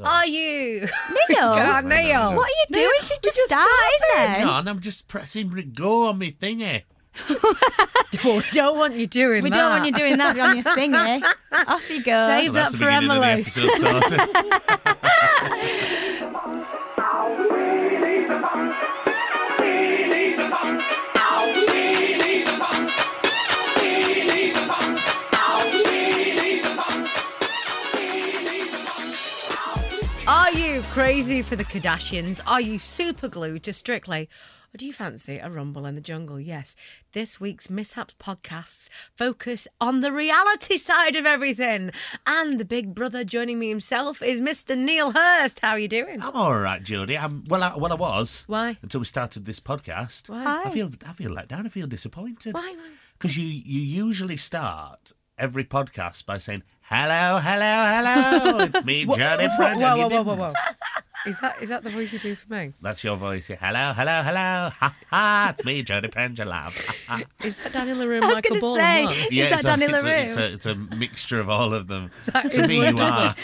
So. Are you? Neil, God, Neil. what are you doing? She's just started Hang then. on, I'm just pressing go on my thingy. we don't want you doing We that. We don't want you doing that on your thingy. Off you go. Save Well, that that's the for beginning Emily. Crazy for the Kardashians? Are you super glued to Strictly? Or do you fancy a rumble in the jungle? Yes. This week's Mishaps podcasts focus on the reality side of everything. And the big brother joining me himself is Mr. Neil Hurst. How are you doing? I'm all right, Jodie. I'm well. I, well, I was. Why? Until we started this podcast. Why? I feel. I feel let down. I feel disappointed. Why? Why? Because you you usually start every podcast by saying hello, hello, hello. It's me, Johnny Friend. Whoa, whoa, whoa, whoa, whoa. Is that is that the voice you do for me? That's your voice. yeah. Hello, hello, hello. Ha ha. It's me, Johnny Pendulum. Ha, ha. Is that Danny La Rue I was Michael going to Ball? say, in one? is that it's, Danny a, it's, a, it's, a, it's a mixture of all of them. That to is me, you wonderful. are.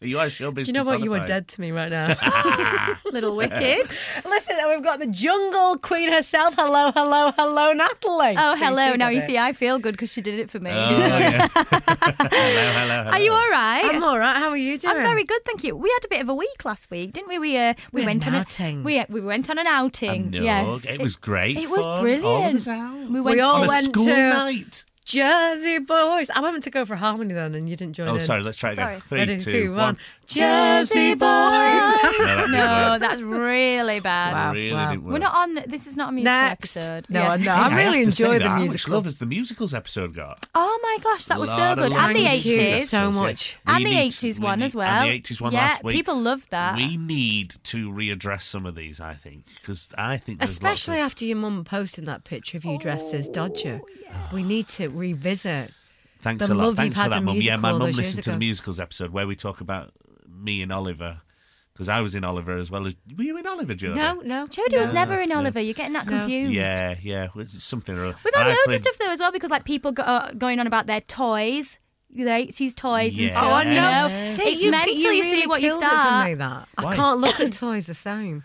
You are showbiz Do you know what? You were personified. dead to me right now. Little wicked. Listen, we've got the jungle queen herself. Hello, hello, hello, Natalie. Oh, See, hello. she Now you it. see, I feel good because she did it for me. Oh, yeah. hello, hello, hello. Are you all right? I'm all right. How are you doing? I'm very good, thank you. We had a bit of a week last week, didn't we? We uh, we, We went an on outing. A, we we went on an outing. No, yes, it was great. It was brilliant. All of out. We We went. all on a went school to- night. Jersey boys. I went to go for harmony then, and you didn't join Oh, in. sorry. Let's try again. Sorry. Three, Ready, two, two, one. one. Jersey boys. No, no, that's really bad. Wow. really wow. didn't work. We're not on. This is not a musical Next. episode. No, Yeah. I know. Hey, I really to say enjoy that. the How much love has the musicals episode got? Oh my gosh, that was so good, and the in Thank you eighties, so much. We and the eighties one need- as well. And the eighties one yeah, last week. people loved that. We need to readdress some of these, I think, because I think there's lots Especially of- after your mum posting that picture of you dressed as Dodger. Oh, We need to revisit. Thanks the a lot. Thanks for that, for mum. Yeah, my musical mum listened to the musicals episode where we talk about me and Oliver, because I was in Oliver as well as. Were you in Oliver, Jodie? No, no. Jodie was never in Oliver. You're getting that No. confused. Yeah, yeah. It's something or. We've had And loads played- of stuff though as well because like people go, uh, going on about their toys, their eighties toys and stuff. Oh, I you know. know, See, it's you, mental. you, You, really see what you killed it for start. me, that. I Why? can't look at toys the same.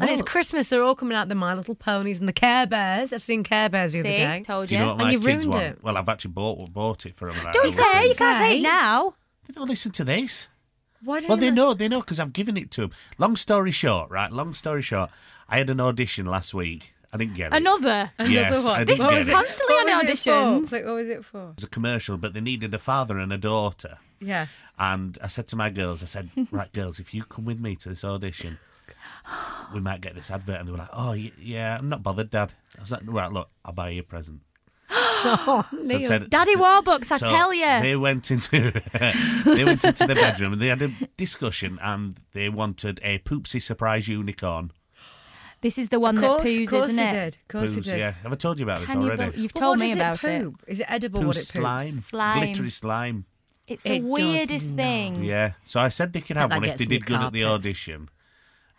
And it's Christmas. They're all coming out. The My Little Ponies and the Care Bears. I've seen Care Bears the other See, day. told you. you know what And my you've kids ruined want? it. Well, I've actually bought bought it for them. Don't say you can't say. say it now. They don't listen to this. Why don't Well, they know, they know, because I've given it to them. Long story short, right? Long story short, I had an audition last week. I didn't get it. Another. Yes, Another one. I didn't was get it. constantly What on was it for? auditions. Like, what was it for? It was a commercial, but they needed a father and a daughter. Yeah. And I said to my girls, I said, right, girls, if you come with me to this audition, we might get this advert. And they were like, oh, yeah, I'm not bothered, Dad. I was like, right, look, I'll buy you a present. So I said, Daddy Warbucks, I so tell you. They went into they went into the bedroom and they had a discussion and they wanted a poopsie surprise unicorn. This is the one Of that course, poos, course isn't it? did. Of course he Poos, did. yeah. Have I told you about this Can you already? you've But told me about it it. poop? Is it edible? Poo what it poops? slime. Slime. Glittery slime. It's the It weirdest thing. Yeah. So I said they could have that one if they did good at the audition.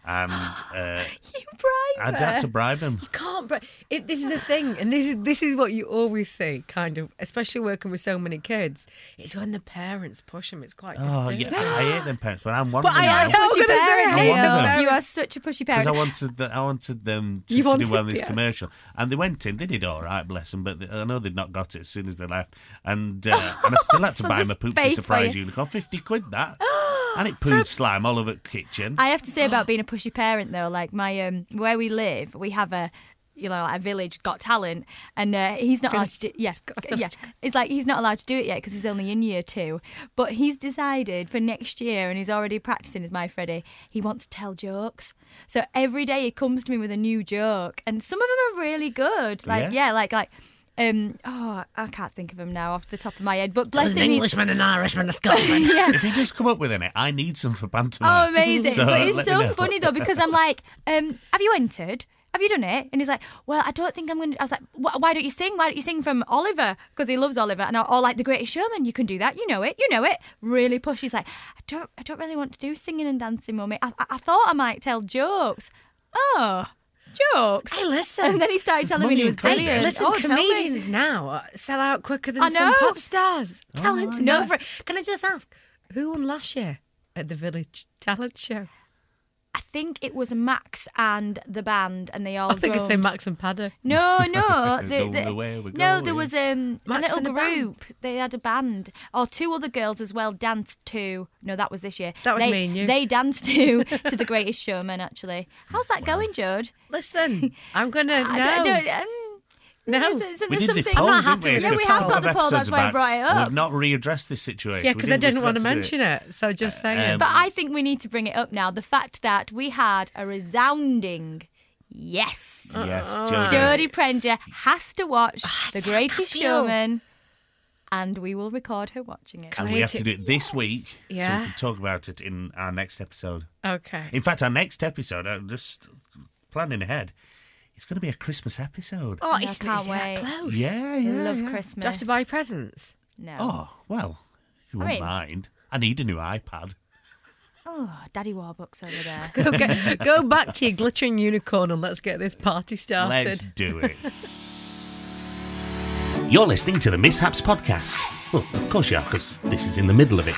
And uh, You bribe I'd had to bribe them. can't. Br- it, this is the thing, and this is this is what you always see, kind of, especially working with so many kids. It's when the parents push them. It's quite Oh, disturbing. yeah. I hate them parents, but I'm one But of them I am so pushy parent, I'm one of Neil. them. You are such a pushy Because parent. I wanted, the, I wanted them to, You to do well in this yeah. commercial, and they went in. They did all right, bless them. But they, I know they'd not got it as soon as they left, and uh, and I still had to buy them a poopsie surprise unicorn, fifty quid that, and it pooed slime all over the kitchen. I have to say about being a pushy parent though, like my um, where we live, we have a you know like a village got talent, and uh, he's not allowed to do. Yes, yeah, it's like he's not allowed to do it yet because he's only in year two. But he's decided for next year, and he's already practicing. As my Freddie, he wants to tell jokes. So every day he comes to me with a new joke, and some of them are really good. Like Yeah. yeah, like like. Um, oh, I can't think of them now off the top of my head. But bless There's an him, he's- Englishman, an Irishman, a Scotsman. yeah, if you just come up with any, I need some for pantomime. Oh, amazing! So but it's so funny though because I'm like, um, "Have you entered? Have you done it?" And he's like, "Well, I don't think I'm going to." I was like, "Why don't you sing? Why don't you sing from Oliver? Because he loves Oliver." And I, or like The Greatest Showman, you can do that. You know it. You know it. Really push. He's like, "I don't. I don't really want to do singing and dancing, mummy. I, I, I thought I might tell jokes. Oh, jokes." Hey, listen. And then he started telling me he was in credit. brilliant. Listen, Oh, tell me. comedians now uh, sell out quicker than I some pop stars. Talent, I no. know. For, can I just ask, who won last year? at the Village Talent Show? I think it was Max and the band, and they all. I think I say. Max and Paddy. No, no. The, the, the way we're no, there was um, a little and a band. group. They had a band. Or two other girls as well danced to. No, that was this year. That was they, me and you. They danced to to The Greatest Showman, actually. How's that going, Jude? Listen, I'm gonna I no. don't, I don't, um, No. is- is there We did the something- poll, not didn't happy we? Yeah, we have got of the poll, that's why I brought it up. We've not readdressed this situation. Yeah, because I didn't want to mention it. So just saying. Um, But I think we need to bring it up now. The fact that we had a resounding yes. Yes, Uh, Jodie. Jodie Prenger has to watch The Greatest. Showman, and we will record her watching it. And we have to do it this week so we can talk about it in our next episode. okay. In fact, our next episode, I'm just planning ahead, it's going to be a Christmas episode. Oh, Yeah, it's I can't is it wait. close. yeah, I yeah. love yeah. Christmas. Do I have to buy presents? No. Oh, well, if you I wouldn't mean- mind. I need a new iPad. Oh, Daddy Warbucks over there. Go, get, go back to your glittering unicorn and let's get this party started. Let's do it. You're listening to the Mishaps Podcast. Well, of course you are, because this is in the middle of it.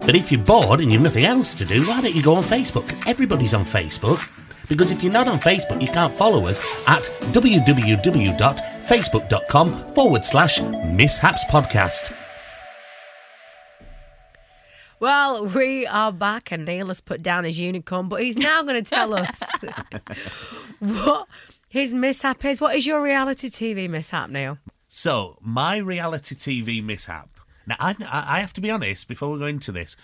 But if you're bored and you've nothing else to do, why don't you go on Facebook? 'Cause everybody's on Facebook. Because if you're not on Facebook, you can't follow us at www.facebook.com forward slash Mishaps Podcast. Well, we are back, and Neil has put down his unicorn, but he's now going to tell us what his mishap is. What is your reality TV mishap, Neil? So, my reality TV mishap. Now, I've, I I have to be honest before we go into this.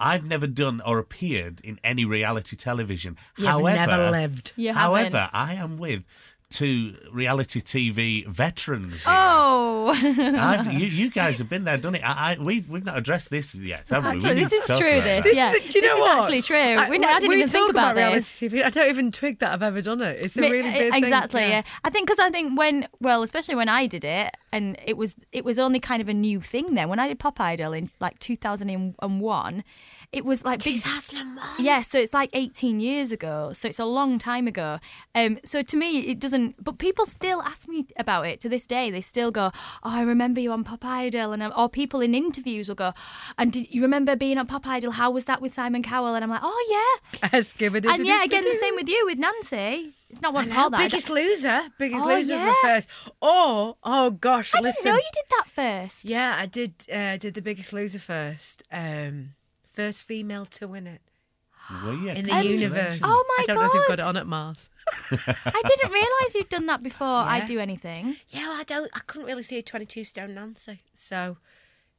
I've never done or appeared in any reality television. You've however, never lived. You however, haven't. I am with two reality TV veterans. Here. Oh, I've, you, you guys have been there, done it. I, I, we've we've not addressed this yet, have we? we? actually, need this is true. about This, that. yeah, do you this know is what? actually true. we, I didn't we even think talk about, reality this. TV. I don't even twig that I've ever done it. It's a really big thing. exactly. thing. Yeah. I think because I think when well, especially when I did it, and it was it was only kind of a new thing then. When I did Pop Idol in like 2001, it was like big. 2001. Yeah, so it's like 18 years ago. So it's a long time ago. Um, so to me, it doesn't. But people still ask me about it to this day. They still go, "Oh, I remember you on Pop Idol," and um, or people in interviews will go, "And did you remember being on Pop Idol? How was that with Simon Cowell?" And I'm like, "Oh yeah." Let's give it. And yeah, again the same with you with Nancy. It's not what And I call that. Biggest Loser. Biggest Oh, Loser's my yeah. first. Oh, oh gosh, I didn't know you did that first. Yeah, I did. Uh, did the Biggest Loser first. Um, first female to win it Well, yeah, in the universe. Oh, my I don't know if they've got God. it on at Mars. I didn't realise you'd done that before I Yeah. do anything. Yeah, well, I don't. I couldn't really see a twenty-two stone Nancy, so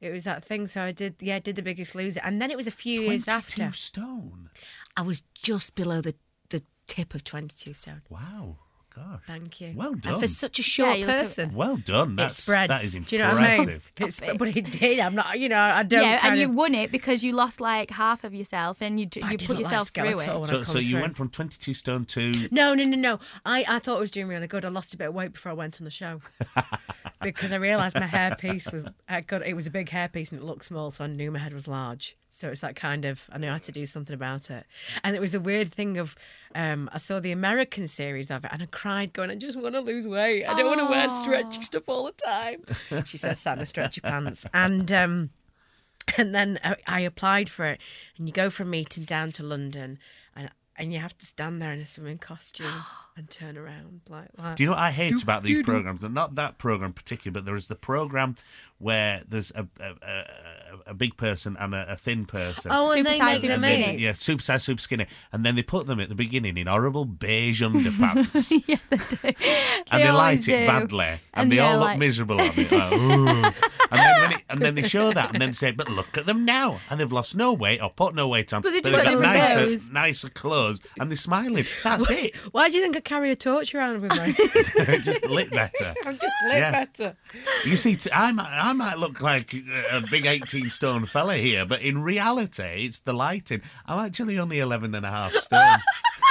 it was that thing. So I did. Yeah, I did the Biggest Loser, and then it was a few years 22 after. stone. I was just below the the tip of twenty-two stone. Wow. Gosh. Thank you. Well And done. for such a short you look at- person. Well done. it That's, spreads. that is Do you know what I mean? impressive. It's, it. but it did. I'm not. You know, I don't. yeah, kind and you won it because you lost like half of yourself and you d- I you put look like yourself through it. when So, come so you through. went from 22 stone to. No, no, no, no. I, I thought I was doing really good. I lost a bit of weight before I went on the show because I realised my hairpiece was I got it was a big hairpiece and it looked small, so I knew my head was large. So it's that kind of I knew I had to do something about it. And it was a weird thing of um, I saw the American series of it and I cried, going, I just want to lose weight. I don't want to wear stretchy stuff all the time. She says, "Sat in the stretchy pants," and. Um, and then I, I applied for it, and you go from meeting down to London, and and you have to stand there in a swimming costume and turn around like that. Do you know what I hate about these programs? Not that program particularly, but there is the program where there's a a, a, a big person and a, a thin person. oh, and Super they size, make super them skinny. in. Yeah, super size, super skinny, and then they put them at the beginning in horrible beige underpants, yeah, they do. and they, light always it badly, and, And they yeah, all look like- miserable on it. Like, and then when it, and then they show that, and then say, "But look at them now," and they've lost no weight or put no weight on, But they they've got nicer, nicer clothes, and they're smiling. That's it. Why do you think I carry a torch around with me? Just lit better. I'm just lit Yeah. better. You see, t- I might, I might look like a a big 18 stone fella here, but in reality, it's the lighting. I'm actually only 11 and a half stone.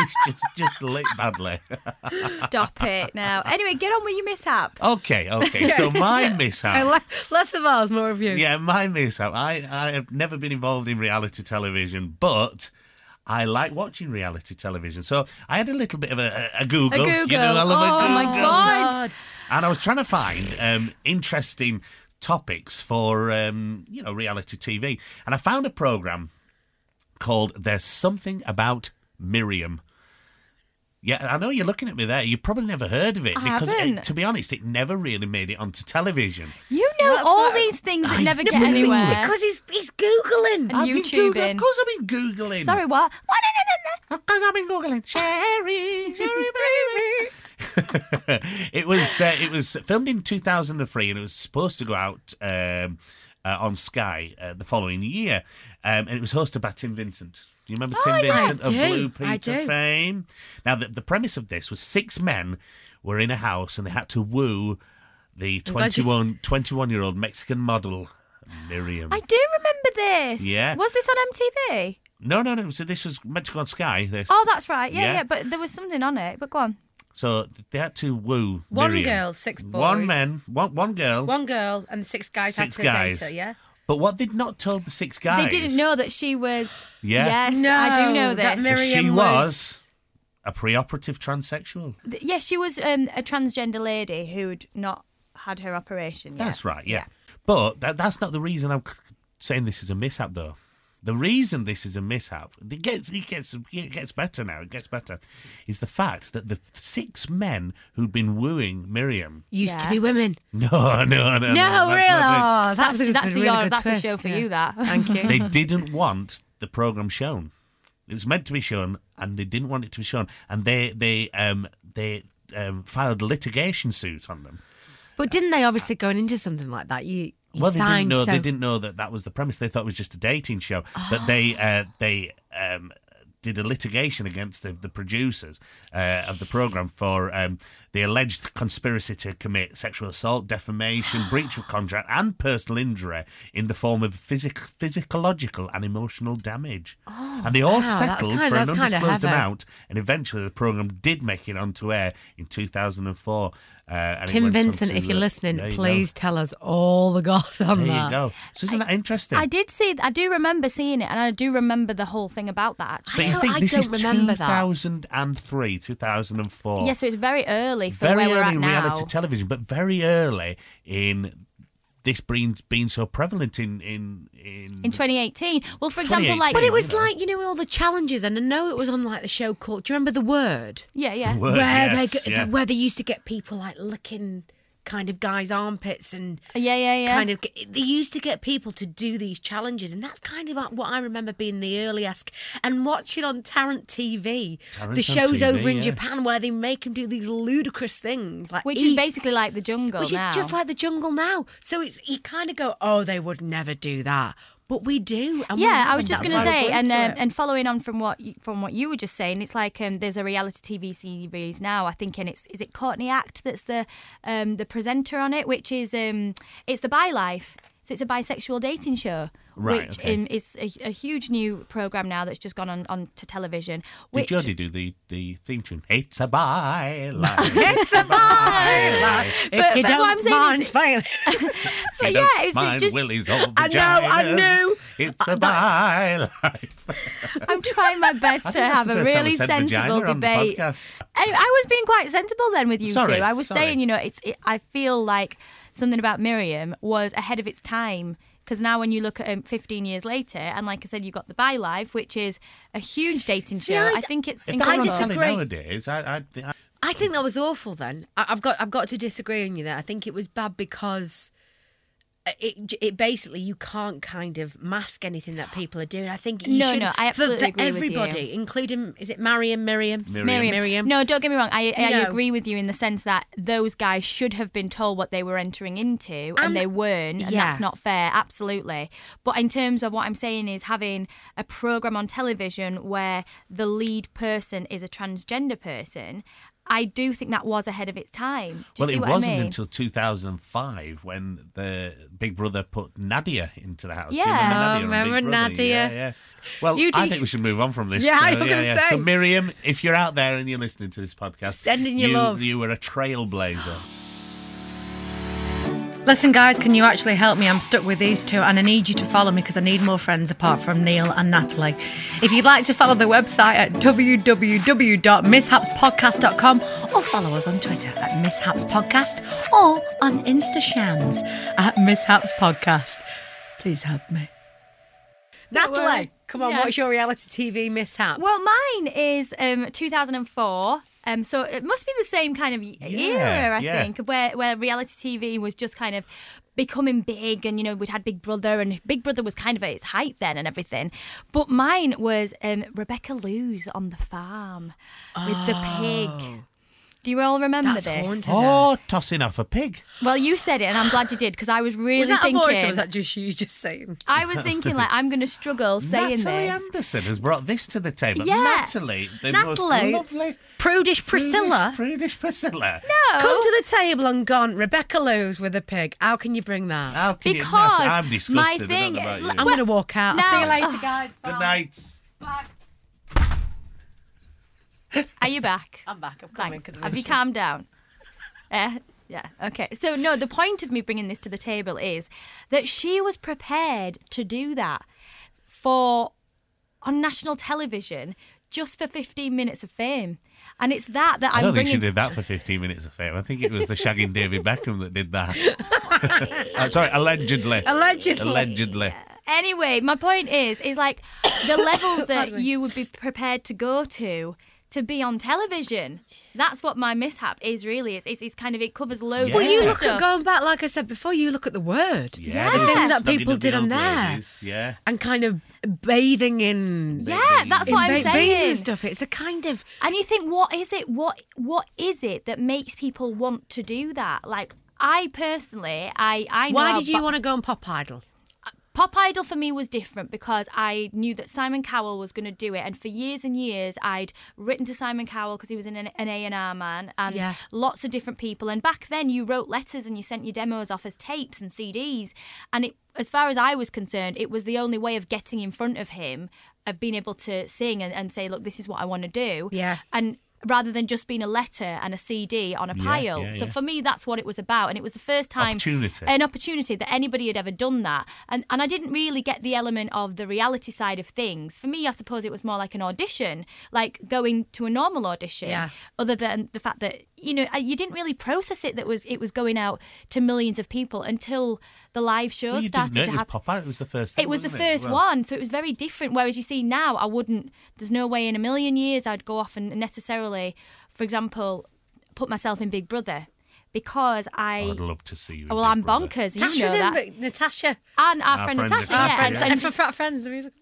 it's just, just lit badly. Stop it now. Anyway, get on with your mishap. okay, okay. So my mishap. le- less of ours, more of you. Yeah, my mishap. I, I have never been involved in reality television, but. I like watching reality television, so I had a little bit of a, a Google. A Google. You know, I love a oh Google. my god. And I was trying to find um, interesting topics for um, you know reality TV, and I found a program called There's Something About Miriam. Yeah, I know you're looking at me there. You've probably never heard of it I because, it, to be honest, it never really made it onto television. You know That's all what- these things that I never get anywhere. Because he's he's googling. And I've been YouTubing. Googling- Of course, I've been googling. Sorry, what? What? No, no, no, no. Because I've been googling. Sherry, Sherry, baby. it was uh, it was filmed in 2003, and it was supposed to go out um, uh, on Sky uh, the following year, um, and it was hosted by Tim Vincent. Do you remember Tim Oh, yeah. Vincent I of do, Blue Peter fame? Now, the, the premise of this was six men were in a house and they had to woo the glad you- 21, 21 year old Mexican model Miriam. I do remember this. Yeah. Was this on MTV? No, no, no. So this was meant to go on Sky. This. Oh, that's right. Yeah, Yeah. yeah, But there was something on it. But go on. So they had to woo One Miriam. girl, six boys. One man, one, one girl, One girl and six guys six had guys. date her, yeah? But what they'd not told the six guys, They didn't know that she was. Yeah. Yes, No, I do know that this. that Miriam she was- was a preoperative transsexual. Th- yeah, she was um, a transgender lady who'd not had her operation. Yet. That's right, yeah. But that, that's not the reason I'm saying this is a mishap, though. The reason this is a mishap, it gets, it gets, it gets better now. It gets better, is the fact that the six men who'd been wooing Miriam. Used to be women. No, no, no, no. No, that's really? not Oh, That's, that was a, that's, a, really your- good that's a show for yeah. you. That. Thank you. They didn't want the program shown. It was meant to be shown, and they didn't want it to be shown, and they they um they um filed a litigation suit on them. But didn't they obviously going into something like that? You, you well, they didn't know. so They didn't know that that was the premise. They thought it was just a dating show. But they uh, they um, did a litigation against the, the producers uh, of the program for um, the alleged conspiracy to commit sexual assault, defamation, breach of contract, and personal injury in the form of physic- physiological and emotional damage. Oh, and they all wow, settled kinda- for an that's kinda undisclosed amount. And eventually, the program did make it onto air in 2004. Uh, Tim Vincent, to, if you're listening, there you go. please tell us all the goss on There that. you go. So isn't that interesting? I did see. I do remember seeing it, and I do remember the whole thing about that. But Actually. You don't- think I this is don't remember that. 2003, 2004. Yeah, so it's very early for very where we're early at in now. reality television, but very early in this being being so prevalent in in in, in 2018. Well, for example, like But it was You know. like, you know, all the challenges, and I know it was on like the show called, do you remember The Word? yeah, yeah. The Word, where, yes, they, yeah. where they used to get people like licking kind of guys' armpits and Yeah, yeah, yeah. kind of get, they used to get people to do these challenges and that's kind of like what I remember being the earliest and watching on Tarrant TV Tarrant the shows TV, over in yeah. Japan where they make them do these ludicrous things like Which eat- is basically like the jungle which now. is just like the jungle now so it's you kind of go oh they would never do that but we do and yeah, I was just going to say, and um, and following on from what you, from what you were just saying, it's like um, there's a reality TV series now. I think, and it's is it Courtney Act that's the um, the presenter on it, which is um, it's the Bi Life. So it's a bisexual dating show, Right, which okay. um, is a, a huge new program now that's just gone on, on to television. Which, Did Jodie do the, the theme tune? It's a by life. it's a bye if But- you but what don't I'm saying mind is- failing but You yeah, it's, mind it's just Willie's old I know, I vaginas. knew. It's a by life. I'm trying my best to have a first time I really sensible vagina on the debate. Anyway, I was being quite sensible then with you Sorry, two. I was sorry. saying, you know, it's. It, I feel like something about Miriam was ahead of its time because now when you look at um, 15 years later, and like I said, you got the Bi Life, which is a huge dating See, show. I- I, think it's If that I were on disagree. nowadays, I, I, I, I think that was awful. Then I- I've got I've got to disagree on you there. I think it was bad because Uh, it it basically you can't kind of mask anything that people are doing. I think you No, should, no, I absolutely for, agree with you. everybody, including is it Mariam, Miriam, Miriam. Miriam. Miriam. No, don't get me wrong. I, I know. agree with you in the sense that those guys should have been told what they were entering into, and, And- they weren't, and yeah. that's not fair. Absolutely. But in terms of what I'm saying is having a program on television where the lead person is a transgender person. I do think that was ahead of its time. Do you well, see it what wasn't I mean? until 2005 when the Big Brother put Nadia into the house. Do you Yeah. remember Oh, Nadia? on remember Brother? Nadia? Yeah, yeah. Well, You I think we should move on from this. Yeah, I now. was gonna So. Miriam, if you're out there and you're listening to this podcast, sending your you, love. You were a trailblazer. Listen, guys, can you actually help me? I'm stuck with these two and I need you to follow me because I need more friends apart from Neil and Natalie. If you'd like to follow the website at www.mishapspodcast.com or follow us on Twitter at mishapspodcast or on Instashams at mishapspodcast. Please help me. Natalie, come on, Yeah. what's your reality TV mishap? Well, mine is um, 2004. Um, so it must be the same kind of y- era, I yeah. think, where where reality TV was just kind of becoming big, and you know we'd had Big Brother, and Big Brother was kind of at its height then, and everything. But mine was um, Rebecca Loos on the farm with the pig. Do you all remember That's this? haunted. Oh, tossing off a pig. Well, you said it, and I'm glad you did because I was really was that thinking. a voice or was that just you just saying? I was thinking like I'm going to struggle saying Natalie this. Anderson has brought this to the table. Yeah. Natalie, the most Natalie? lovely Prudish Priscilla. Prudish, prudish Priscilla. No. Come to the table and gone, Rebecca Loos with a pig. How can you bring that? How can you Because? I'm my disgusted. thing- I don't know about you. I'm going to walk out. No. See you later, guys. Good night. Are you back? I'm back. I'm coming. Thanks. Have you calmed down? Uh, yeah. Okay. So no, the point of me bringing this to the table is that she was prepared to do that for on national television just for 15 minutes of fame, and it's that that I'm I'm don't think bringing. she did that for 15 minutes of fame. I think it was the shagging David Beckham that did that. Uh, sorry, allegedly. Allegedly. Allegedly. Anyway, my point is, is like the levels that you would be prepared to go to to be on television. That's what my mishap is really. It's, it's, it's kind of it covers loads. Well, of you look stuff. at going back, like I said before. You look at the word. Yeah, The things that people did on there. ladies, Yeah. and kind of bathing in Yeah, that's in what I'm ba- bathing saying. stuff. It's a kind of And you think, what is it? What what is it that makes people want to do that? Like I personally, I I know why did you Bo- want to go on Pop Idol? Pop Idol for me was different because I knew that Simon Cowell was going to do it, and for years and years I'd written to Simon Cowell because he was an an A and R man, and Yeah. lots of different people. And back then, you wrote letters and you sent your demos off as tapes and CDs, and it, as far as I was concerned, it was the only way of getting in front of him, of being able to sing and, and say, look, this is what I want to do, Yeah. and rather than just being a letter and a CD on a pile. yeah, so yeah. for me, that's what it was about, and it was the first time Opportunity. an opportunity that anybody had ever done that. And and I didn't really get the element of the reality side of things. For me, I suppose it was more like an audition, like going to a normal audition. Yeah. Other than the fact that you know uh, you didn't really process it that was it was going out to millions of people until the live show Well, you started didn't know to it was happen. Pop Out. It was the first thing, It was the wasn't first Well, one, so it was very different. Whereas you see now, I wouldn't. There's no way in a million years I'd go off and necessarily, for example, put myself in Big Brother because I. Oh, I'd love to see you. well, I'm Brother. bonkers. You Tasha's know that. Vic- Natasha. And our, Our friend, friend Natasha, Natasha, yeah. yeah. And, and and for Fat Friends, the music.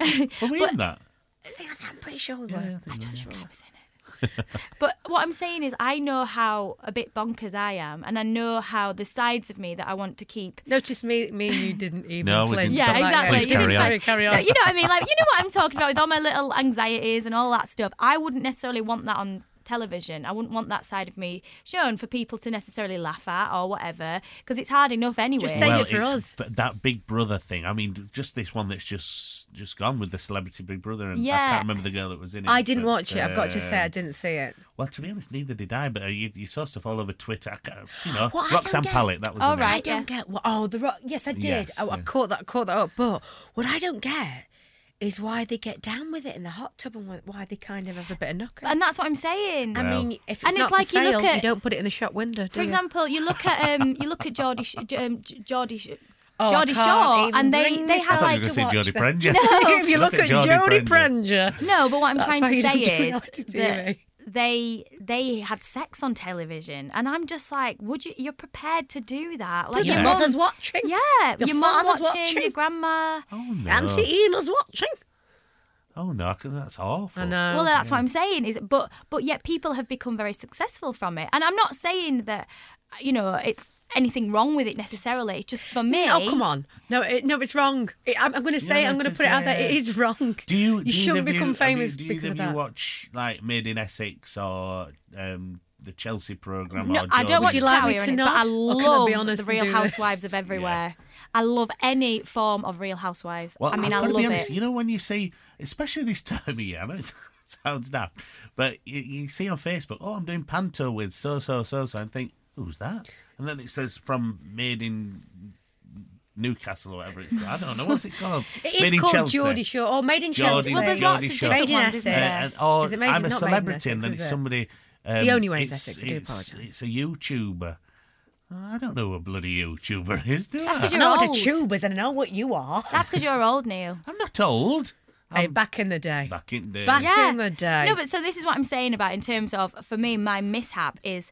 Were we in that? I think I'm pretty sure. we Yeah, were. I think we were. I was in it. but what I'm saying is, I know how a bit bonkers I am, and I know how the sides of me that I want to keep. Notice me, me and you didn't even. No, we didn't Yeah, stop. exactly. Please You carry just on. like- Carry on. You know what I mean? Like, you know what I'm talking about with all my little anxieties and all that stuff. I wouldn't necessarily want that on television. I wouldn't want that side of me shown for people to necessarily laugh at or whatever, because it's hard enough anyway. Just say well, it for us. th- that Big Brother thing. I mean, just this one that's just just gone with the celebrity Big Brother, and I can't remember the girl that was in it. I didn't but, watch it. I've got to say, I uh, didn't see it. Well, to be honest, neither did I. But uh, you, you saw stuff all over Twitter. You know, What I Roxanne don't get- Pallett. That was All her I don't get what. Oh, the rock. Yes, I did. Yes, oh, I caught that. I Caught that up. But what I don't get is why they get down with it in the hot tub and why- why they kind of have a bit of knocker. 'em. and that's what I'm saying. I Well- mean, if it's And it's not like for you sale, look at- you don't put it in the shop window. Do For you? example, you look at um, you look at Geordie, um, J- Geordie, Oh, I Geordie Shore, and they bring they myself I have thought like you were going to say watch Jodie that. Prenger. if you look, at, Jodie Prenger, No, but what I'm That's trying to say is that TV. They they had sex on television, and I'm just like, would you? You're prepared to do that? Like Did your they? mum- mother's watching. Yeah, Your your mum watching, watching. your grandma. Oh no! Auntie Ina's watching. Oh no! That's awful. I know. Well, that's what I'm saying. Is but but yet people have become very successful from it, and I'm not saying that you know it's anything wrong with it necessarily. Just for me. Oh come on! No, it, no, it's wrong. It, I'm, I'm going to say, it, I'm going to put it out there. It is wrong. Do you? You do shouldn't either of become you- have you- famous do because either of of you that. watch like Made in Essex or um, the Chelsea program? No, or I don't Geordie watch you like me Towie or to anything, but I nod? Or can I love be honest the and Real do this? Housewives of everywhere. I love any form of Real Housewives. Well, I mean, I've got to love be honest. it. You know, when you see, especially this time of year, I know it sounds daft, but you, you see on Facebook, oh, I'm doing panto with so so so so, and think, who's that? And then it says from Made in Newcastle or whatever it's called. I don't know what's it called. It Made is in called Chelsea. Geordie Shore or Made in Geordie- Chelsea. well, there's Geordie lots of Shore. different Made in ones, isn't Essex. there? Uh, or Is it Made- I'm a not Made in celebrity, Essex, and then is it's it? somebody. Um, The only way is it's, Essex, I do it's, apologise. it's a YouTuber. I don't know who a bloody YouTuber is, do That's I? 'cause I you're know what a old. tube is and I know what you are. That's because you're old, Neil. I'm not old. Hey, back in the day. Back in the Back Yeah. in the day. No, but so this is what I'm saying about in terms of for me, my mishap is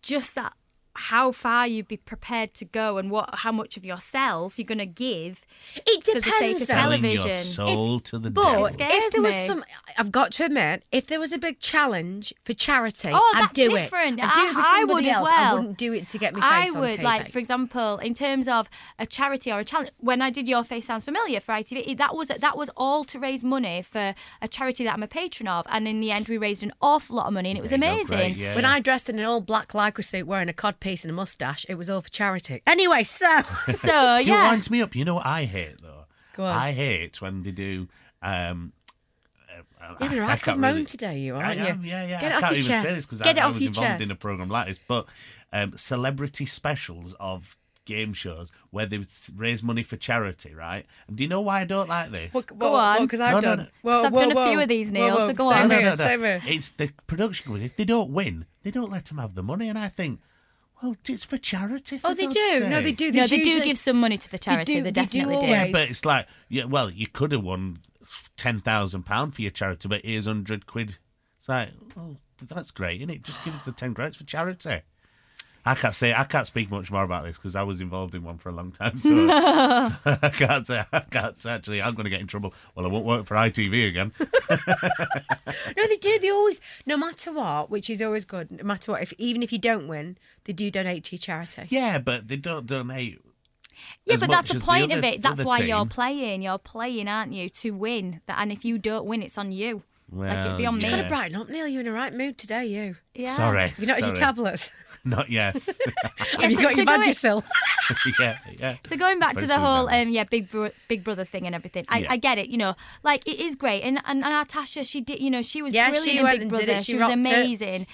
just that how far you'd be prepared to go and what how much of yourself you're going to give it for the sake depends. of though. television. your soul to the But devil. If there was me. some, I've got to admit, if there was a big challenge for charity, Oh, I'd do different. it. I'd do it for I- I somebody would as else. I well. wouldn't do it to get me face I on would TV. like, for example, in terms of a charity or a challenge. When I did Your Face Sounds Familiar for ITV, that was that was all to raise money for a charity that I'm a patron of, and in the end, we raised an awful lot of money, and it was There you go, amazing. great, yeah. when I dressed in an old black lycra suit wearing a codpiece and a mustache, it was all for charity. Anyway, so So Do you know winds me up? You know what I hate though? Go on. I hate when they do. Um, uh, You're having a I right can't moan really- today, you aren't you? am, yeah, yeah. Get it I off can't your even chest. say this because Get I, it I off was your involved chest. in a program like this. But um, celebrity specials of game shows where they raise money for charity, right? And do you know why I don't like this? Go on. Because I've No, no, done. no. Whoa, 'Cause I've whoa, done a whoa. few of these, Whoa, Neil, whoa. so go Same on. no, here, no, no. same here. It's the production. If they don't win, they don't let them have the money. And I think, well, it's for charity. For Oh, they God's do. No, they do. no, There's they do give some money to the charity. They, do- they do definitely do. always. Yeah, but it's like, yeah, well, you could have won ten thousand pound for your charity, but here's hundred quid. It's like, well, that's great, isn't it? Just give us the ten grand it's for charity. I can't say I can't speak much more about this because I was involved in one for a long time, so I can't say I can't say, actually. I'm going to get in trouble. Well, I won't work for ITV again. No, they do. They always, no matter what, which is always good. No matter what, if even if you don't win, they do donate to your charity. yeah, but they don't donate. Yeah, as but that's the as point other, of it. That's other why you're playing. You're playing, aren't you, to win? That, and if you don't win, it's on you. like it'd be on yeah. me. Gotta brighten up, Neil. You're in the right mood today, you. Yeah. Sorry, You're not had your tablets. Not yet. Have you so- got so your going- Vagisil? yeah, yeah. So going back to the whole um, yeah big bro- big brother thing and everything, I, Yeah. I get it. You know, like it is great, and and, and Natasha, she did. You know, she was Yeah, brilliant she in Big Brother. She, She was rocked it.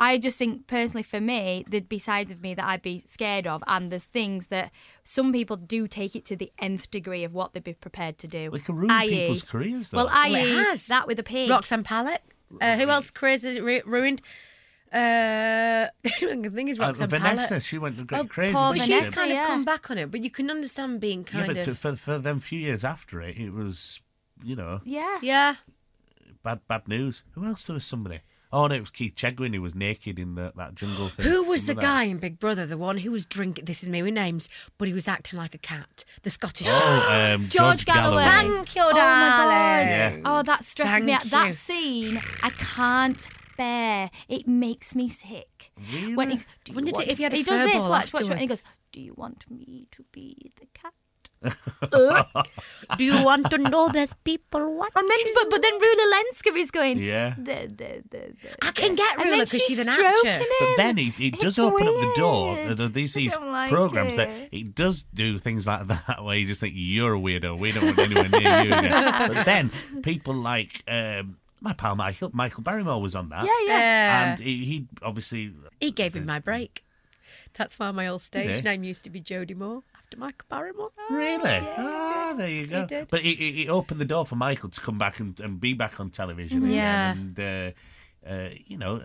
Amazing. I just think personally for me, there'd be sides of me that I'd be scared of, and there's things that some people do take it to the nth degree of what they'd be prepared to do. We can ruin i.e. people's careers, though. Well, i.e. Well, it has. that with a pig. Roxanne Pallett. Uh, who else crazy ru- ruined? Uh, the thing is Uh, Vanessa, Pallett. she went Oh, crazy. poor But didn't she's Vanessa, kind of come back on it. But you can understand being Yeah, kind but to, of. for for them few years after it, it was you know Yeah. yeah. bad bad news. Who else? There was somebody. Oh no, it was Keith Chegwin who was naked in the, that jungle thing. Who was the Remember that? guy in Big Brother? The one who was drinking. This is me with names, but he was acting like a cat. The Scottish. Oh, um, George, Galloway. Thank you, Oh my god. Yeah. Oh, that stresses me out. Thank That scene, I can't bear. It makes me sick. Really? When he, do you Wondered want- if he had a he does this. ball Watch, watch, watch. And he goes, "Do you want me to be the cat?" Do you want to know there's people watching? And then, but, but then Rula Lenska is going, Yeah. The, the, the, the, I can get Rula then 'cause she's an actress. him. But then it, it does It's open up the door. weird. There- These these like programs that it. it does do things like that where you just think you're a weirdo. We don't want anyone near you. Again. But then people like um, my pal Michael Michael Barrymore was on that. Yeah, yeah. Yeah. And he, he obviously He gave him my break. That's why my old stage name used to be Jodie Moore after Michael Barrymore. Really? ah, there you go. did. But it, it, it opened the door for Michael to come back and, and be back on television Yeah. again. And, uh, uh, you know,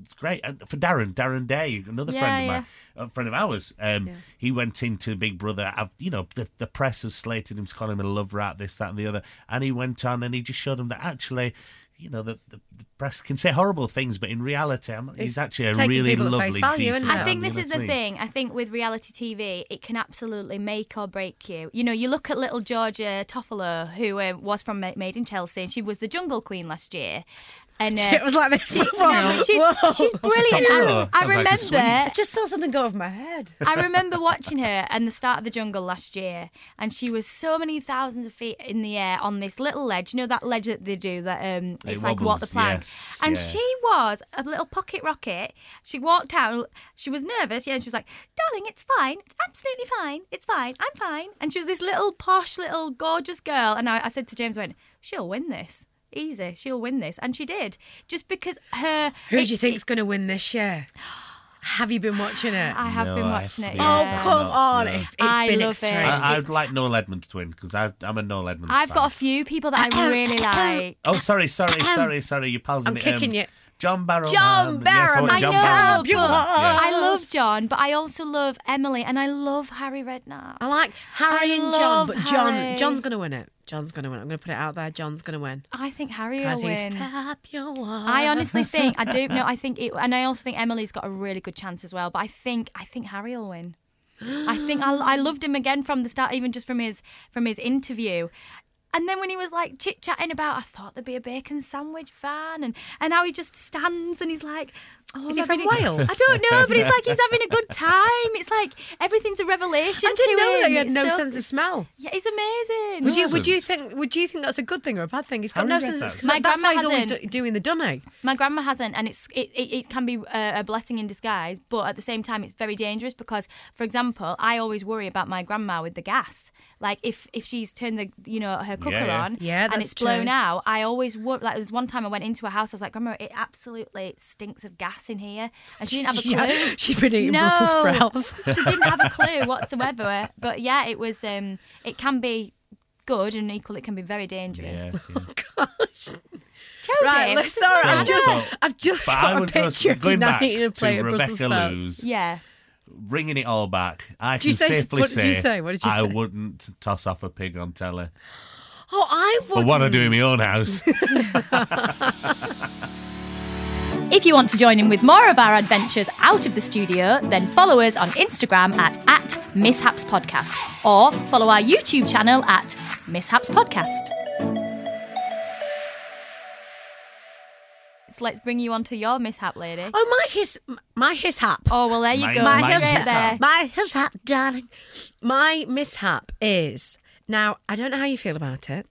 it's great. And for Darren, Darren Day, another Yeah, friend of mine, a friend of ours, um, Yeah. he went into Big Brother. I've, you know, the, the press have slated him to call him a love rat, this, that, and the other. And he went on and he just showed them that actually. You know, the, the, the press can say horrible things, but in reality, I'm, he's actually a really people at face lovely, value, decent man. I think you this know is the mean? thing. I think with reality TV, it can absolutely make or break you. You know, you look at little Georgia Toffolo, who uh, was from Ma- Made in Chelsea, and she was the Jungle Queen last year. And uh, It was like this. she- no, she's, she's brilliant. I, I Sounds like remember. I just saw something go over my head. I remember watching her and the start of the jungle last year, and she was so many thousands of feet in the air on this little ledge. You know that ledge that they do that um, It it's like what the wobbles, plank. yes, and yeah. she was a little pocket rocket. She walked out. She was nervous, yeah. And she was like, "Darling, it's fine. It's absolutely fine. It's fine. I'm fine." And she was this little posh, little gorgeous girl. And I, I said to James, "I went, she'll win this." Easy, she'll win this, and she did. Just because her, Who do it- you think's going to win this year? Have you been watching it? I have No, been watching it. haven't. oh, yeah. Yes, come I'm on. no. It's, it's I been love it. extreme. I, I'd like Noel Edmonds to win because I'm a Noel Edmonds I've fan. got a few people that I uh, uh, really uh, like. Oh, sorry, sorry, um, sorry, sorry. Your pals I'm in kicking um, you. John Barrow. John man. Yes, Barrow, I John know, Barrow. but Fabulous. I love John, but I also love Emily, and I love Harry Redknapp. I like Harry I and John, love but John Harry. John's going to win it. John's going to win. I'm going to put it out there. John's going to win. I think Harry will he's win. fabulous. I honestly think I do. No, I think it, and I also think Emily's got a really good chance as well. But I think I think Harry will win. I think I, I loved him again from the start, even just from his from his interview. And then when he was like chit chatting about, I thought there'd be a bacon sandwich fan, and and how he just stands and he's like, oh, Is he from Wales? I don't know, but it's like he's having a good time. It's like everything's a revelation. I didn't to know him. that he had no so- sense of smell. Yeah, he's amazing. Would you, would you think would you think that's a good thing or a bad thing? He's got Harry no sense. that. of My That's why he's always hasn't. do, doing the dunny. My grandma hasn't, and it's it, it, it can be a, a blessing in disguise, but at the same time, it's very dangerous because, for example, I always worry about my grandma with the gas. Like if if she's turned the you know her cooker yeah. on Yeah, and it's blown true. out, I always worry. Like there was one time I went into a house, I was like, Grandma, it absolutely stinks of gas in here, and she didn't have a clue. Yeah, she'd been eating no, Brussels sprouts. she didn't have a clue whatsoever. But yeah, it was. Um, it can be good, and equally it can be very dangerous. Yes, yeah. Gosh. Jodie, Right, let's is sorry, what I I've just, So- I've just But I got a would go picture of you going now back eating a plate to of Brussels Rebecca sprouts. Loos, Yeah. bringing it all back. I Did can say- safely what did you say, say? What did you I say? wouldn't toss off a pig on telly. Oh, I would. But what I do in my own house. If you want to join in with more of our adventures out of the studio, then follow us on Instagram at, at Mishaps Podcast or follow our YouTube channel at Mishaps Podcast. So let's bring you on to your mishap, lady. Oh, my his, my hishap. Oh, well, there you My- go. my Straight mishap. there. My mishap, darling. My mishap is now. I don't know how you feel about it.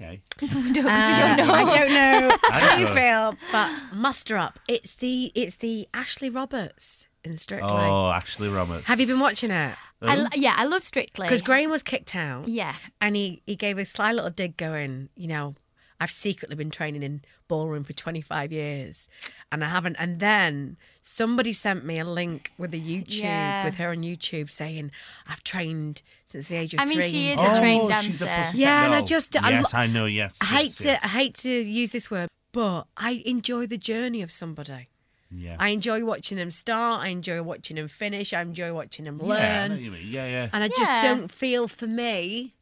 Okay. We don't, 'cause we Uh, don't know. I don't know how you feel, but muster up. It's the it's the Ashley Roberts in Strictly. Oh, Ashley Roberts. Have you been watching it? I l- yeah, I love Strictly. Because Graham was kicked out. Yeah. And he, he gave a sly little dig going, you know, I've secretly been training in ballroom for 25 years and I haven't. And then somebody sent me a link with a YouTube, Yeah. with her on YouTube saying, I've trained since the age of I mean, three. she and is a oh, trained she's a dancer. Yeah, and I oh, just- yes, lo- I know. Yes, I hate yes, to yes. I hate to use this word, but I enjoy the journey of somebody. Yeah. I enjoy watching them start. I enjoy watching them finish. I enjoy watching them yeah, I know learn. what you mean. yeah, yeah. and I just don't feel for me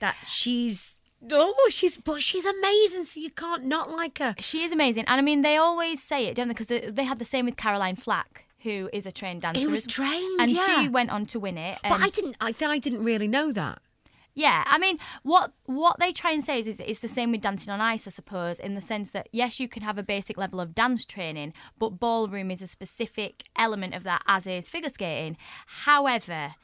that she's oh she's but she's amazing. So you can't not like her. She is amazing. And I mean, they always say it, don't they? Because they, they had the same with Caroline Flack, who is a trained dancer. He was trained, And yeah. she went on to win it. But I didn't. I I didn't really know that. Yeah, I mean, what what they try and say is, is it's the same with dancing on ice, I suppose, in the sense that yes, you can have a basic level of dance training, but ballroom is a specific element of that, as is figure skating. However,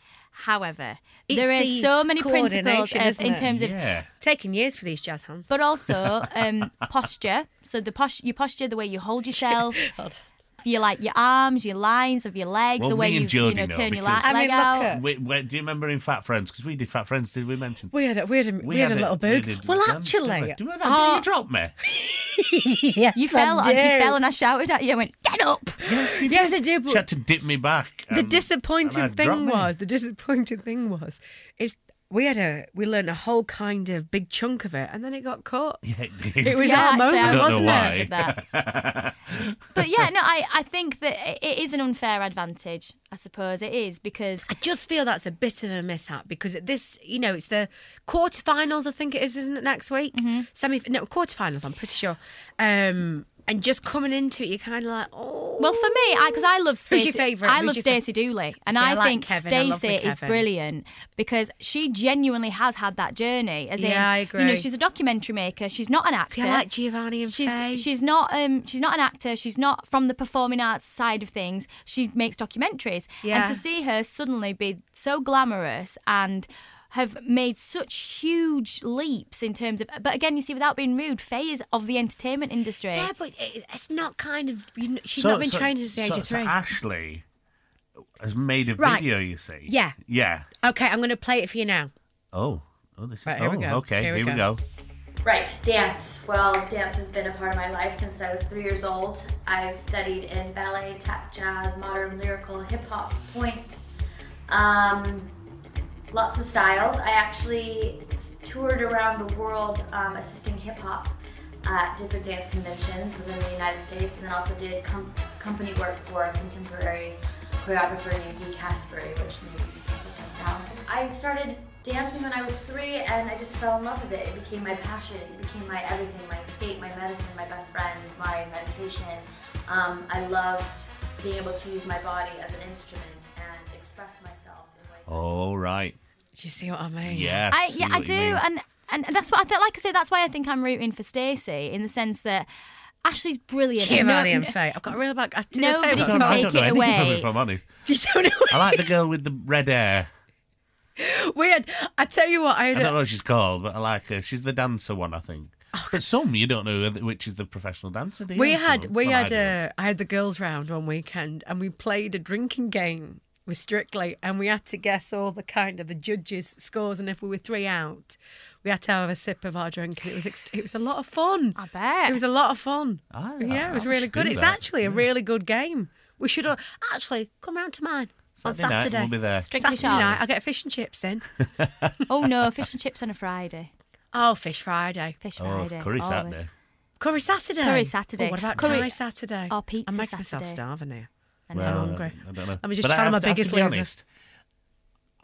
however, It's there are the so many principles coordination, of, in it? terms of yeah. It's taken years for these jazz hands. but also um, posture. So the posh, your posture, the way you hold yourself, your like your arms, your lines of your legs, Well, the way me you and you Jodie know know turn your because- la- I mean, look out. at- Wait, wait, do you remember in Fat Friends? Because we did Fat Friends, did we mention? We had a, we had a, we had a little we boog. did Well, dance, didn't actually, we? do you remember that day you oh. dropped me? yes, You fell, I and you do. fell, and I shouted at you. I went, "Get up!" Yes, you Yes, I do. She had to dip me back. the and- disappointing and I dropped thing me. was the disappointing thing was is we had a we learned a whole kind of big chunk of it and then it got cut. Yeah, it did. It was yeah, our actually, I moment, was don't know why. of that. but yeah, no, I, I think that it it is an unfair advantage. I suppose it is because I just feel that's a bit of a mishap because at this, you know, it's the quarterfinals. I think it is, isn't it? Next week, Mm-hmm. semi no quarterfinals. I'm pretty sure. Um, and just coming into it, you're kind of like, oh. well for me, I because I love Who's Stacey. your favourite? I Who's love Stacey Dooley, and See, I I, like think Kevin. I love my Stacey is brilliant because she genuinely has had that journey. As in, Yeah, I You know, she's a documentary maker. She's not an actor. See, I like Giovanni and She's Faye. she's not um she's not an actor. She's not from the performing arts side of things. She makes documentaries. Yeah. And to see her suddenly be so glamorous and have made such huge leaps in terms of but again you see without being rude Faye is of the entertainment industry yeah, but it, it's not kind of. You know, she's So- not been so- trained since the age so, of so three. Ashley has made a Right. video. You see? Yeah. Yeah. okay, I'm going to play it for you now. Oh. Oh, this is. Right, here we oh, go. okay. Here Here, we we go. go. Right, dance. Well, dance has been a part of my life since I was three years old. I've studied in ballet, tap, jazz, modern, lyrical, hip hop, point. Um, lots of styles. I actually toured around the world um, assisting hip hop at different dance conventions within the United States, and then also did com- company work for a contemporary choreographer named Dee Caspary, which maybe. I started dancing when I was three, and I just fell in love with it. It became my passion. It became my everything, my escape, my medicine, my best friend, my meditation. Um, I loved being able to use my body as an instrument and express myself in. All right. Do you see what I mean? Yes. I, see yeah, I do, mean. and and that's what I think. Like I say, that's why I think I'm rooting for Stacey in the sense that Ashley's brilliant. and Giovanni no- and Faye. I've got a real bad. I, did Nobody I tell you I can don't, I take don't know it anything from away. it, if I'm honest. Did you know? I like the girl with the red hair. Weird. I tell you what. I I had. don't know what she's called, but I like her. She's the dancer one, I think. Oh, but some you don't know which is the professional dancer. Do you? we Some- had. We well, I had. don't. A, I had the girls round one weekend, and we played a drinking game with Strictly, and we had to guess all the kind of the judges' scores, and if we were three out, we had to have a sip of our drink, and it was. ex- It was a lot of fun. I bet. It was a lot of fun. Ah, yeah, I- it was I really good. do It's that. actually a really good game. We should all, actually come round to mine on Saturday night, we'll be there. Strictly Saturday night. I'll get fish and chips in. Oh no, fish and chips on a Friday. Oh, Fish Friday. Fish Oh, Friday. curry always. Saturday. Curry Saturday. Curry Saturday. Oh, what about Curry- Thai Saturday? or pizza I'm making myself Saturday. starving here. I know. Well, hungry. I don't know. Let me just But I channel have my I biggest to loser. honest.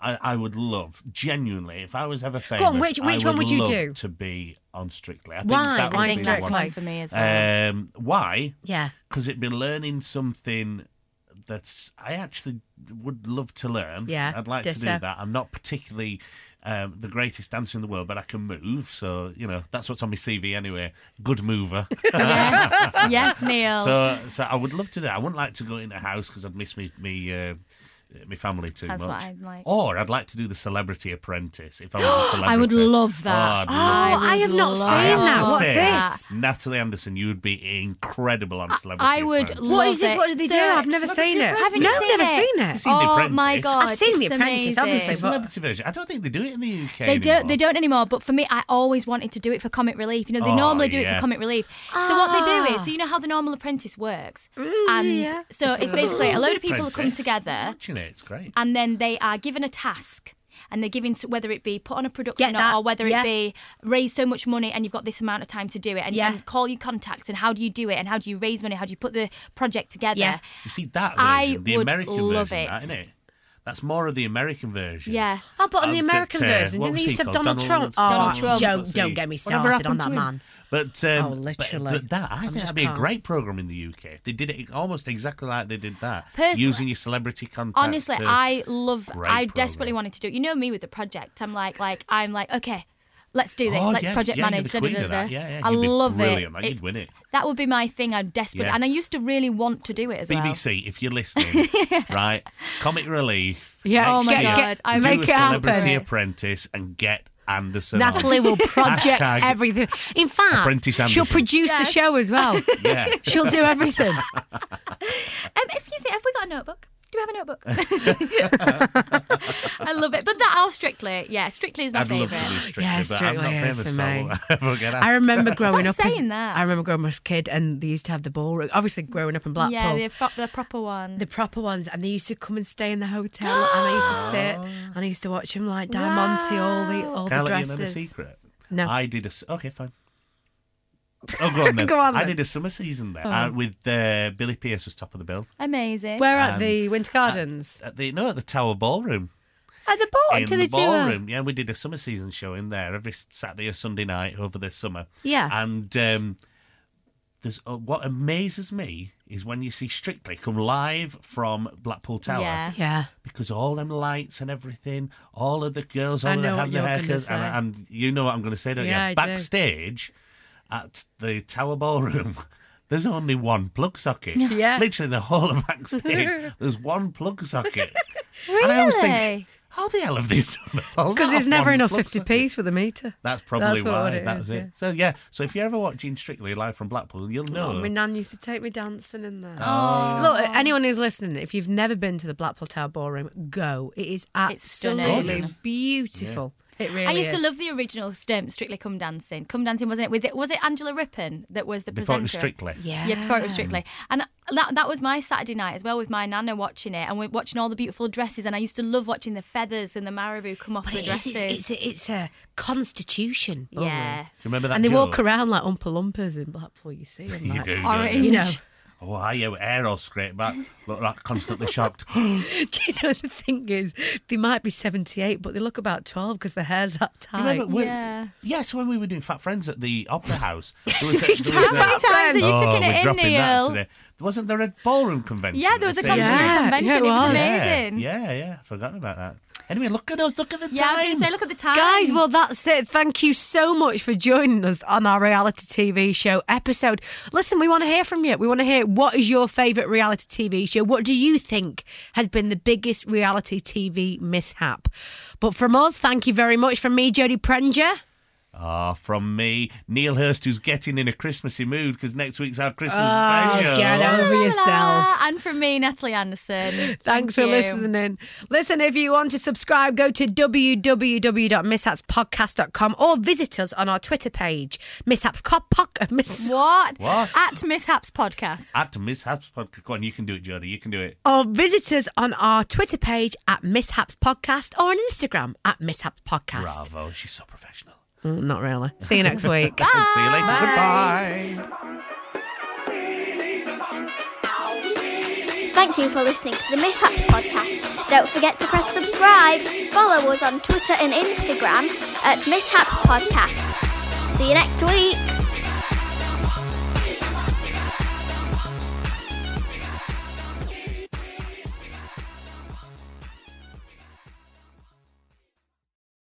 I, I would love, genuinely, if I was ever famous, Go on, which- which I one would you do? To be on Strictly. I think Why? That would Why I think that's one. one for me as well. Um, why? Yeah. Because it'd be learning something that's I actually would love to learn. Yeah, I'd like to do that. I'm not particularly um, the greatest dancer in the world, but I can move. So you know that's what's on my CV anyway. Good mover. yes, yes, Neil. so so I would love to do. that. I wouldn't like to go in a house because I'd miss me me. Uh, my family too That's much. what I'd like. Or I'd like to do the Celebrity Apprentice if I was a celebrity. I would love that. Oh, I'd Oh, love I have not seen that. What's say, this? Natalie Anderson, you would be incredible on Celebrity I would Apprentice. love What is this? What did they do? I've never Celebrity seen it. Haven't no, I've seen never it? seen it. You've seen oh Apprentice. my god! I've seen The it's Apprentice, amazing. obviously, The celebrity version. I don't think they do it in the UK. They don't. They anymore. don't anymore. But for me, I always wanted to do it for comic relief. You know, they Oh, normally do it for comic relief. So what they do is, so you know how the normal apprentice works, and yeah. so it's basically a load of people come together, Watching it, it's great. and then they are given a task. And they're given whether it be put on a production or, or whether yeah. it be raise so much money and you've got this amount of time to do it and, Yeah. and call your contacts and how do you do it and how do you raise money how do you put the project together Yeah. You see that I version, the would American love version, it. that, isn't it? That's more of the American version. yeah Oh, but on the American but, uh, version, what didn't was they he used to have called? Donald, Donald- Trump? Donald oh, Trump. Don't, don't get me whatever started on happened that him? man. But, um, Oh, but literally. th- that I think that'd be a can't. great program in the UK if they did it almost exactly like they did that, Personally- using your celebrity contact. honestly to- i love Great i program. desperately wanted to do it you know me with the project i'm like like i'm like okay let's do this Oh, let's yeah, project yeah, you're manage the da, da, queen da, of that. Yeah, yeah, i you'd be love brilliant, it man. You'd win it. that would be my thing i'm desperate Yeah. and i used to really want to do it as well BBC, if you're listening, right? Comic Relief. Yeah, Oh my get- God, I do make a it happen. Celebrity Apprentice and get Anderson. on. Natalie will project Hashtag everything. In fact, she'll Anderson. produce the show as well. Yeah. she'll do everything. um, excuse me have we got a notebook do we have a notebook i love it but that all strictly yeah strictly is my I'd love favorite to do Strictly, Yeah, but I'm Strictly not is famous, for so I me. won't ever get asked. I remember growing Stop up. as, saying that. I remember growing up as a kid, and they used to have the ballroom. Obviously, growing up in Blackpool, yeah the, pro- the proper one the proper ones, and they used to come and stay in the hotel, and I used to sit and I used to watch them like Diamante, all the all Can I the let you in on a dresses. secret? No. I did a. s- Okay, fine. Oh, go on then. Go on I then. did a summer season there uh, with uh, Billy Pearce was top of the bill. amazing Where at the Winter Gardens? At the no, at the Tower Ballroom. at the ball? in Do the they ballroom. Yeah, we did a summer season show in there every Saturday or Sunday night over the summer. Yeah. and um, there's uh, what amazes me is when you see Strictly come live from Blackpool Tower. yeah Yeah. Because all them lights and everything, all of the girls, I all of them know have what their you're haircuts, and, and you know what I'm going to say, don't Yeah, I you? do. Backstage at the Tower Ballroom, there's only one plug socket. Yeah. Literally, the whole of backstage, there's one plug socket. And I always think, Really? how the hell have they done all Because there's never enough 50 socket? p's for the meter. That's probably That's what why. it That's is, it. yeah. So yeah. So if you're ever watching Strictly live from Blackpool, you'll oh, know. Oh, my nan used to take me dancing in there. Oh. oh. Look, anyone who's listening, if you've never been to the Blackpool Tower Ballroom, go. It is It's stunning. absolutely Gorgeous. beautiful. It really I used to love the original um, Strictly Come Dancing. Come Dancing wasn't it? With it was it Angela Rippon that was the before it presenter? was Strictly. Yeah. Yeah, before it was Strictly. And that that was my Saturday night as well with my nana watching it and we're watching all the beautiful dresses and I used to love watching the feathers and the marabou come off But the it is, dresses. it's, it's, a, it's a constitution. yeah. Do you remember that? And they walk around like Oompa Loompas in Blackpool, you see them. You like- do. don't Orange. You? You know, Oh, I your hair all scraped back. Look like constantly shocked. do you know the thing is, they might be 78, but they look about 12 because their hair's that tight. Remember when, Yeah. Yes, when we were doing Fat Friends at the Opera House. There was a- there was How a- many times are you Oh, taking we're it in, dropping that Neil? today. Wasn't there a ballroom convention? Yeah, there was a at the same Yeah, convention. yeah, it it was was. amazing. Yeah, yeah, yeah. Forgotten about that. Anyway, look at us. Look at the Yeah, I was time. going to say, look at the time. Guys, well, that's it. Thank you so much for joining us on our reality TV show episode. Listen, we want to hear from you. We want to hear what is your favourite reality TV show? What do you think has been the biggest reality TV mishap? But from us, thank you very much. From me, Jodie Prenger. Ah, from me, Neil Hurst, who's getting in a Christmassy mood because next week's our Christmas Oh, special. get over La, la, yourself. And from me, Natalie Anderson. Thanks Thank for you. listening. Listen, if you want to subscribe, go to www.mishapspodcast.com or visit us on our Twitter page, Mishaps Cop Poc- Miss- What? What? At Mishaps Podcast. At Mishaps Podcast. Go on, you can do it, Jodie. You can do it. or visit us on our Twitter page at Mishaps Podcast or on Instagram at Mishaps Podcast. Bravo. She's so professional. Mm, not really. See you next week. See you later. Bye. Goodbye. Thank you for listening to the Mishaps podcast. Don't forget to press subscribe. Follow us on Twitter and Instagram at Mishaps Podcast. See you next week.